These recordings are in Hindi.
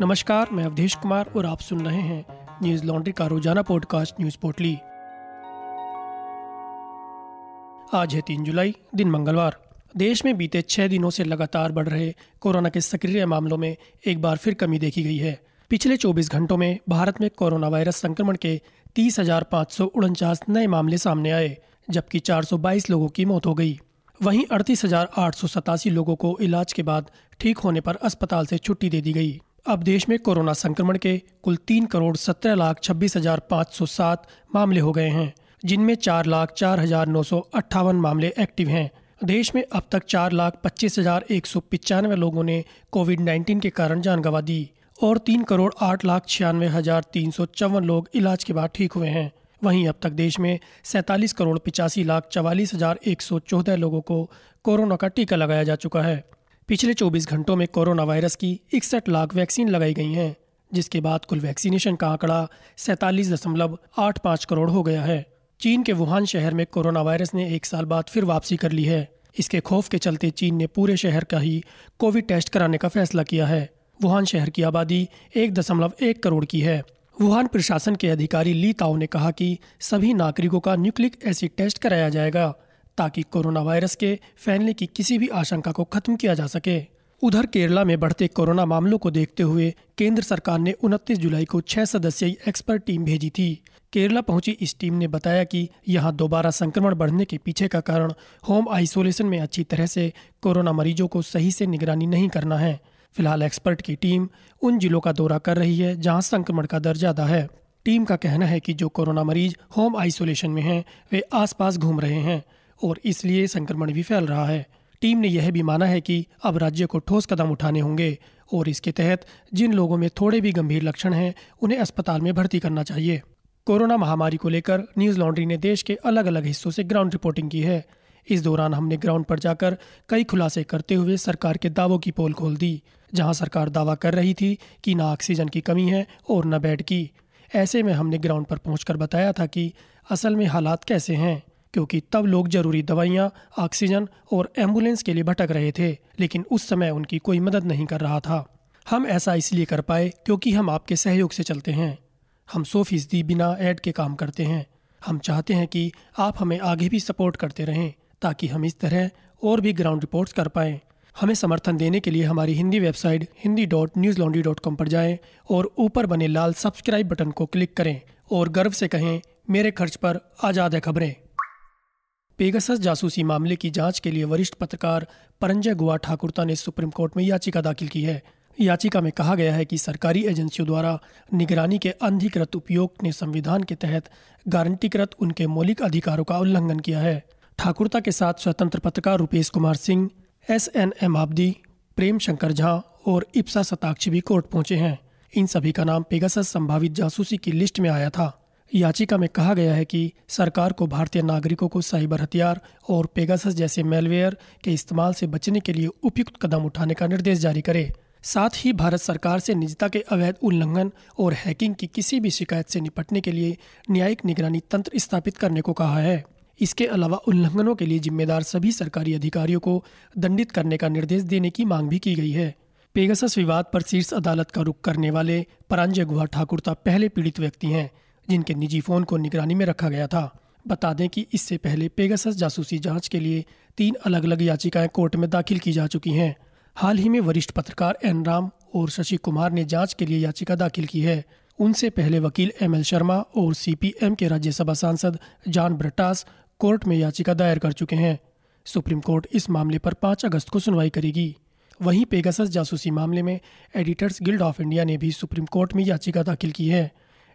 नमस्कार, मैं अवधेश कुमार और आप सुन रहे हैं न्यूज़ लॉन्ड्री का रोज़ाना पॉडकास्ट न्यूज़ पोर्टली। आज है तीन जुलाई, दिन मंगलवार। देश में बीते छह दिनों से लगातार बढ़ रहे कोरोना के सक्रिय मामलों में एक बार फिर कमी देखी गई है। पिछले 24 घंटों में भारत में कोरोना वायरस संक्रमण के तीस नए मामले सामने आए, जबकि 422 लोगों की मौत हो गई। वहीं अड़तीस लोगों को इलाज के बाद ठीक होने पर अस्पताल से छुट्टी दे दी गई। अब देश में कोरोना संक्रमण के कुल तीन करोड़ सत्रह लाख छब्बीस हज़ार पाँच सौ सात मामले हो गए हैं, जिनमें चार लाख चार हज़ार नौ सौ अट्ठावन मामले एक्टिव हैं। देश में अब तक चार लाख पच्चीस हज़ार एक सौ पिचानवे लोगों ने कोविड 19 के कारण जान गंवा दी और तीन करोड़ आठ लाख छियानवे हज़ार तीन सौ चौवन लोग इलाज के बाद ठीक हुए हैं। वहीं अब तक देश में सैतालीस करोड़ पिचासी लाख चवालीस हज़ार एक सौ चौदह लोगों को कोरोना का टीका लगाया जा चुका है। पिछले 24 घंटों में कोरोना वायरस की इकसठ लाख वैक्सीन लगाई गई हैं, जिसके बाद कुल वैक्सीनेशन का आंकड़ा सैतालीस दशमलव आठ पाँच करोड़ हो गया है। चीन के वुहान शहर में कोरोना वायरस ने एक साल बाद फिर वापसी कर ली है। इसके खौफ के चलते चीन ने पूरे शहर का ही कोविड टेस्ट कराने का फैसला किया है। वुहान शहर की आबादी एक दशमलव एक करोड़ की है। वुहान प्रशासन के अधिकारी ली ताओ ने कहा कि सभी नागरिकों का न्यूक्लिक एसिड टेस्ट कराया जाएगा। ताकि कोरोना वायरस के फैलने की किसी भी आशंका को खत्म किया जा सके। उधर केरला में बढ़ते कोरोना मामलों को देखते हुए केंद्र सरकार ने 29 जुलाई को छह सदस्यीय एक्सपर्ट टीम भेजी थी। केरला पहुँची इस टीम ने बताया कि यहाँ दोबारा संक्रमण बढ़ने के पीछे का कारण होम आइसोलेशन में अच्छी तरह से कोरोना मरीजों को सही से निगरानी नहीं करना है। फ़िलहाल एक्सपर्ट की टीम उन जिलों का दौरा कर रही है जहाँ संक्रमण का दर ज़्यादा है। टीम का कहना है कि जो कोरोना मरीज़ होम आइसोलेशन में हैं, वे आसपास घूम रहे हैं। और इसलिए संक्रमण भी फैल रहा है। टीम ने यह भी माना है कि अब राज्य को ठोस कदम उठाने होंगे और इसके तहत जिन लोगों में थोड़े भी गंभीर लक्षण हैं, उन्हें अस्पताल में भर्ती करना चाहिए। कोरोना महामारी को लेकर न्यूज़ लॉन्ड्री ने देश के अलग अलग हिस्सों से ग्राउंड रिपोर्टिंग की है। इस दौरान हमने ग्राउंड पर जाकर कई खुलासे करते हुए सरकार के दावों की पोल खोल दी, जहाँ सरकार दावा कर रही थी कि न ऑक्सीजन की कमी है और न बेड की। ऐसे में हमने ग्राउंड पर पहुंचकर बताया था कि असल में हालात कैसे हैं। क्योंकि तब लोग ज़रूरी दवाइयाँ, ऑक्सीजन और एंबुलेंस के लिए भटक रहे थे, लेकिन उस समय उनकी कोई मदद नहीं कर रहा था। हम ऐसा इसलिए कर पाए क्योंकि हम आपके सहयोग से चलते हैं। हम सौ फ़ीसदी बिना ऐड के काम करते हैं। हम चाहते हैं कि आप हमें आगे भी सपोर्ट करते रहें, ताकि हम इस तरह और भी ग्राउंड रिपोर्ट्स कर पाएँ। हमें समर्थन देने के लिए हमारी Hindi website Hindi dot news laundry dot com पर जाएँ और ऊपर बने लाल सब्सक्राइब बटन को क्लिक करें और गर्व से कहें, मेरे खर्च पर आज़ाद है खबरें। पेगसस जासूसी मामले की जाँच के लिए वरिष्ठ पत्रकार परंजय गुआ ठाकुरता ने सुप्रीम कोर्ट में याचिका दाखिल की है। याचिका में कहा गया है कि सरकारी एजेंसियों द्वारा निगरानी के अनधिकृत उपयोग ने संविधान के तहत गारंटीकृत उनके मौलिक अधिकारों का उल्लंघन किया है। ठाकुरता के साथ स्वतंत्र पत्रकार Rupesh Kumar Singh S N M Abdi Prem Shankar Jha और इप्सा सताक्षी भी कोर्ट पहुँचे हैं। इन सभी का नाम पेगासस संभावित जासूसी की लिस्ट में आया था। याचिका में कहा गया है कि सरकार को भारतीय नागरिकों को साइबर हथियार और पेगासस जैसे मेलवेयर के इस्तेमाल से बचने के लिए उपयुक्त कदम उठाने का निर्देश जारी करे। साथ ही भारत सरकार से निजता के अवैध उल्लंघन और हैकिंग की किसी भी शिकायत से निपटने के लिए न्यायिक निगरानी तंत्र स्थापित करने को कहा है। इसके अलावा उल्लंघनों के लिए जिम्मेदार सभी सरकारी अधिकारियों को दंडित करने का निर्देश देने की मांग भी की गई है। पेगासस विवाद पर शीर्ष अदालत का रुख करने वाले परांजय गुहा ठाकुरता पहले पीड़ित व्यक्ति हैं। जिनके निजी फ़ोन को निगरानी में रखा गया था। बता दें कि इससे पहले पेगासस जासूसी जाँच के लिए तीन अलग अलग याचिकाएँ कोर्ट में दाखिल की जा चुकी हैं। हाल ही में वरिष्ठ पत्रकार एन राम और शशि कुमार ने जाँच के लिए याचिका दाखिल की है। उनसे पहले वकील एम एल शर्मा और सीपीएम के राज्यसभा सांसद जॉन ब्रटास कोर्ट में याचिका दायर कर चुके हैं। सुप्रीम कोर्ट इस मामले पर 5 अगस्त को सुनवाई करेगी। वहीं पेगासस जासूसी मामले में एडिटर्स गिल्ड ऑफ़ इंडिया ने भी सुप्रीम कोर्ट में याचिका दाखिल की है।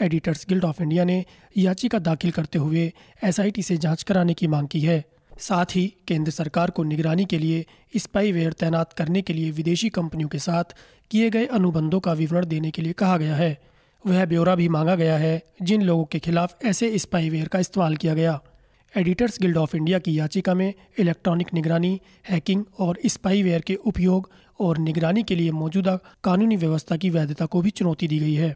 एडिटर्स गिल्ड ऑफ़ इंडिया ने याचिका दाखिल करते हुए एसआईटी से जाँच कराने की मांग की है। साथ ही केंद्र सरकार को निगरानी के लिए स्पाईवेयर तैनात करने के लिए विदेशी कंपनियों के साथ किए गए अनुबंधों का विवरण देने के लिए कहा गया है। वह ब्यौरा भी मांगा गया है, जिन लोगों के खिलाफ ऐसे स्पाईवेयर का इस्तेमाल किया गया। एडिटर्स गिल्ड ऑफ़ इंडिया की याचिका में इलेक्ट्रॉनिक निगरानी, हैकिंग और स्पाईवेयर के उपयोग और निगरानी के लिए मौजूदा कानूनी व्यवस्था की वैधता को भी चुनौती दी गई है।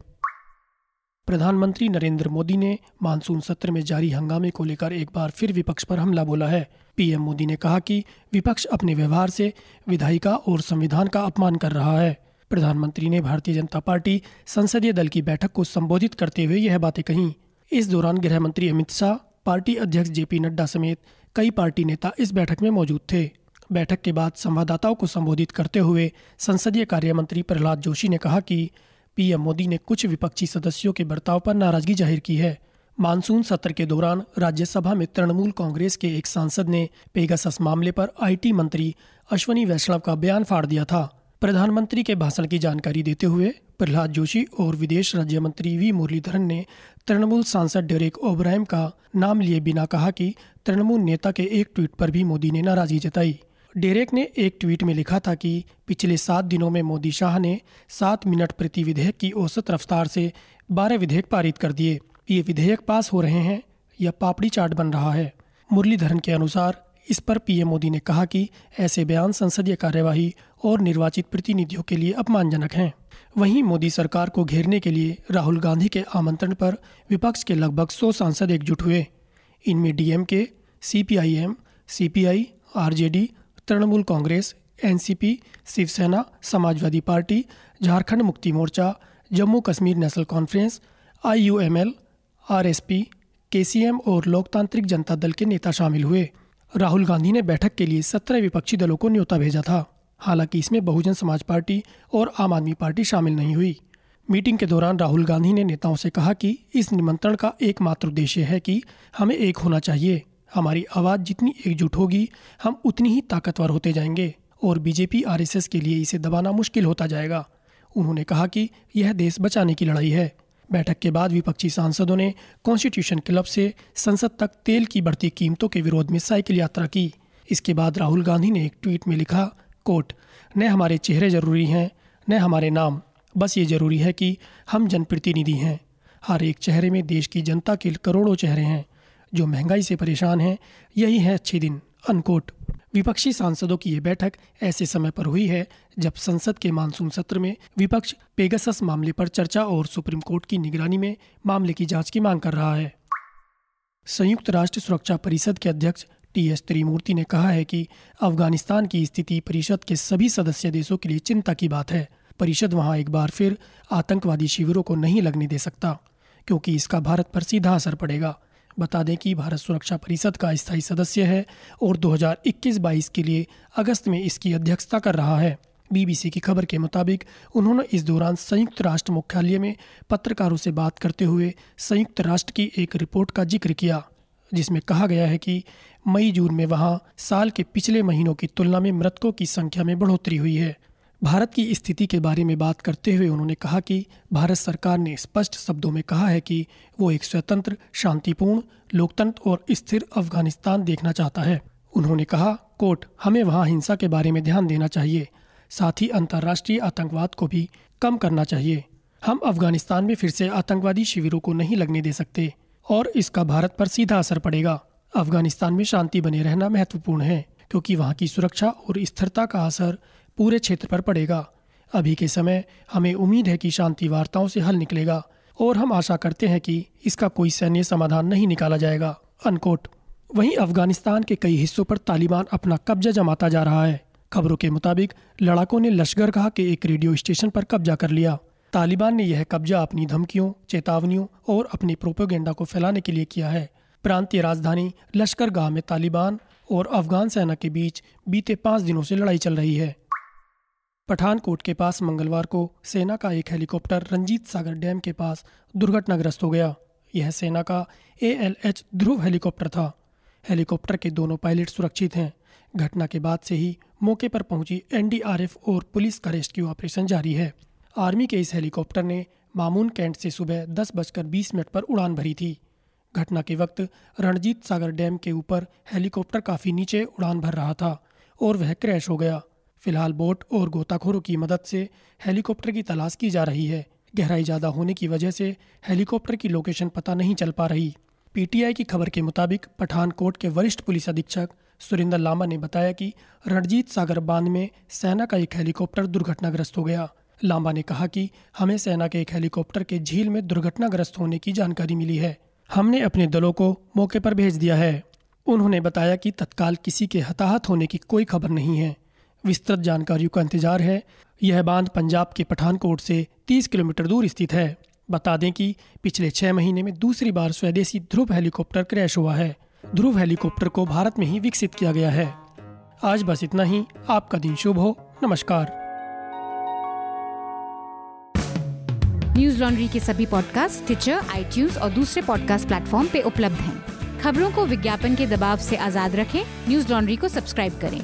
प्रधानमंत्री नरेंद्र मोदी ने मानसून सत्र में जारी हंगामे को लेकर एक बार फिर विपक्ष पर हमला बोला है। पीएम मोदी ने कहा कि विपक्ष अपने व्यवहार से विधायिका और संविधान का अपमान कर रहा है। प्रधानमंत्री ने भारतीय जनता पार्टी संसदीय दल की बैठक को संबोधित करते हुए यह बातें कही। इस दौरान गृह मंत्री अमित शाह, पार्टी अध्यक्ष जेपी नड्डा समेत कई पार्टी नेता इस बैठक में मौजूद थे। बैठक के बाद संवाददाताओं को संबोधित करते हुए संसदीय कार्य मंत्री प्रहलाद जोशी ने कहा कि पीएम मोदी ने कुछ विपक्षी सदस्यों के बर्ताव पर नाराज़गी ज़ाहिर की है। मानसून सत्र के दौरान राज्यसभा में तृणमूल कांग्रेस के एक सांसद ने पेगासस मामले पर आईटी मंत्री अश्वनी वैष्णव का बयान फाड़ दिया था। प्रधानमंत्री के भाषण की जानकारी देते हुए प्रहलाद जोशी और विदेश राज्य मंत्री वी मुरलीधरन ने तृणमूल सांसद डेरेक ओब्राहम का नाम लिए बिना कहा कि तृणमूल नेता के एक ट्वीट पर भी मोदी ने नाराज़गी जताई। डेरेक ने एक ट्वीट में लिखा था कि पिछले सात दिनों में मोदी शाह ने सात मिनट प्रति विधेयक की औसत रफ्तार से बारह विधेयक पारित कर दिए। ये विधेयक पास हो रहे हैं या पापड़ी चाट बन रहा है? मुरलीधरन के अनुसार इस पर पीएम मोदी ने कहा कि ऐसे बयान संसदीय कार्यवाही और निर्वाचित प्रतिनिधियों के लिए अपमानजनक हैं। वहीं मोदी सरकार को घेरने के लिए राहुल गांधी के आमंत्रण पर विपक्ष के लगभग सौ सांसद एकजुट हुए। इनमें DMK CPIM, CPI, RJD Trinamool Congress, NCP, Shiv Sena, Samajwadi party, Jharkhand Mukti Morcha, Jammu Kashmir national conference, IUML, RSP, KCM और लोकतांत्रिक जनता दल के नेता शामिल हुए। राहुल गांधी ने बैठक के लिए सत्रह विपक्षी दलों को न्योता भेजा था। हालाँकि इसमें बहुजन समाज पार्टी और आम आदमी पार्टी शामिल नहीं हुई। मीटिंग के दौरान राहुल गांधी ने नेताओं से कहा कि इस निमंत्रण का एकमात्र उद्देश्य है कि हमें एक होना चाहिए। हमारी आवाज़ जितनी एकजुट होगी, हम उतनी ही ताकतवर होते जाएँगे और बीजेपी आरएसएस के लिए इसे दबाना मुश्किल होता जाएगा। उन्होंने कहा कि यह देश बचाने की लड़ाई है। बैठक के बाद विपक्षी सांसदों ने कॉन्स्टिट्यूशन क्लब से संसद तक तेल की बढ़ती कीमतों के विरोध में साइकिल यात्रा की। इसके बाद राहुल गांधी ने एक ट्वीट में लिखा कोट न हमारे चेहरे ज़रूरी हैं, न हमारे नाम। बस ये ज़रूरी है कि हम जनप्रतिनिधि हैं। हर एक चेहरे में देश की जनता के करोड़ों चेहरे हैं। जो महँगाई से परेशान हैं, यही है अच्छे दिन, अनकोट। विपक्षी सांसदों की ये बैठक ऐसे समय पर हुई है, जब संसद के मानसून सत्र में विपक्ष पेगासस मामले पर चर्चा और सुप्रीम कोर्ट की निगरानी में मामले की जाँच की मांग कर रहा है। संयुक्त राष्ट्र सुरक्षा परिषद के अध्यक्ष टी एस त्रिमूर्ति ने कहा है कि अफ़गानिस्तान की स्थिति परिषद के सभी सदस्य देशों के लिए चिंता की बात है। परिषद वहाँ एक बार फिर आतंकवादी शिविरों को नहीं लगने दे सकता, क्योंकि इसका भारत पर सीधा असर पड़ेगा। बता दें कि भारत सुरक्षा परिषद का स्थायी सदस्य है और 2021-22 के लिए अगस्त में इसकी अध्यक्षता कर रहा है। बीबीसी की खबर के मुताबिक, उन्होंने इस दौरान संयुक्त राष्ट्र मुख्यालय में पत्रकारों से बात करते हुए संयुक्त राष्ट्र की एक रिपोर्ट का ज़िक्र किया, जिसमें कहा गया है कि मई जून में वहाँ साल के पिछले महीनों की तुलना में मृतकों की संख्या में बढ़ोतरी हुई है। भारत की स्थिति के बारे में बात करते हुए उन्होंने कहा कि भारत सरकार ने स्पष्ट शब्दों में कहा है कि वो एक स्वतंत्र, शांतिपूर्ण, लोकतंत्र और स्थिर अफ़गानिस्तान देखना चाहता है। उन्होंने कहा, कोर्ट, हमें वहाँ हिंसा के बारे में ध्यान देना चाहिए। साथ ही अंतर्राष्ट्रीय आतंकवाद को भी कम करना चाहिए। हम अफ़गानिस्तान में फिर से आतंकवादी शिविरों को नहीं लगने दे सकते और इसका भारत पर सीधा असर पड़ेगा। अफ़गानिस्तान में शांति बने रहना महत्वपूर्ण है, क्योंकि वहाँ की सुरक्षा और स्थिरता का असर पूरे क्षेत्र पर पड़ेगा। अभी के समय हमें उम्मीद है कि शांति वार्ताओं से हल निकलेगा और हम आशा करते हैं कि इसका कोई सैन्य समाधान नहीं निकाला जाएगा। अनकोट। वहीं अफ़गानिस्तान के कई हिस्सों पर तालिबान अपना कब्जा जमाता जा रहा है। खबरों के मुताबिक लड़ाकों ने लश्कर कहा के एक रेडियो स्टेशन पर कब्जा कर लिया। तालिबान ने यह कब्जा अपनी धमकियों, चेतावनियों और अपने प्रोपोगेंडा को फैलाने के लिए किया है। प्रांतीय राजधानी लश्करगाह में तालिबान और अफगान सेना के बीच बीते पाँच दिनों से लड़ाई चल रही है। पठानकोट के पास मंगलवार को सेना का एक हेलीकॉप्टर रंजीत सागर डैम के पास दुर्घटनाग्रस्त हो गया। यह सेना का A L H Dhruv helicopter था। हेलीकॉप्टर के दोनों पायलट सुरक्षित हैं। घटना के बाद से ही मौके पर पहुँची एनडीआरएफ और पुलिस का रेस्क्यू ऑपरेशन जारी है। आर्मी के इस हेलीकॉप्टर ने मामून कैंट से सुबह दस बजकर बीस मिनट पर उड़ान भरी थी। घटना के वक्त रणजीत सागर डैम के ऊपर हेलीकॉप्टर काफ़ी नीचे उड़ान भर रहा था और वह क्रैश हो गया। फ़िलहाल बोट और गोताखोरों की मदद से हेलीकॉप्टर की तलाश की जा रही है। गहराई ज़्यादा होने की वजह से हेलीकॉप्टर की लोकेशन पता नहीं चल पा रही। पीटीआई की खबर के मुताबिक पठानकोट के वरिष्ठ पुलिस अधीक्षक सुरेंद्र लामा ने बताया कि रणजीत सागर बाँध में सेना का एक हेलीकॉप्टर दुर्घटनाग्रस्त हो गया। लांबा ने कहा कि हमें सेना के एक हेलीकॉप्टर के झील में दुर्घटनाग्रस्त होने की जानकारी मिली है। हमने अपने दलों को मौके पर भेज दिया है। उन्होंने बताया कि तत्काल किसी के हताहत होने की कोई खबर नहीं है। विस्तृत जानकारियों का इंतज़ार है। यह बाँध पंजाब के पठानकोट से 30 किलोमीटर दूर स्थित है। बता दें कि पिछले छह महीने में दूसरी बार स्वदेशी ध्रुव हेलीकॉप्टर क्रैश हुआ है। ध्रुव हेलीकॉप्टर को भारत में ही विकसित किया गया है। आज बस इतना ही। आपका दिन शुभ हो। नमस्कार। न्यूज़ लॉन्ड्री के सभी पॉडकास्ट ट्विटर आई और दूसरे पॉडकास्ट प्लेटफॉर्म पे उपलब्ध हैं। खबरों को विज्ञापन के दबाव से आज़ाद रखें। न्यूज़ लॉन्ड्री को सब्सक्राइब करें।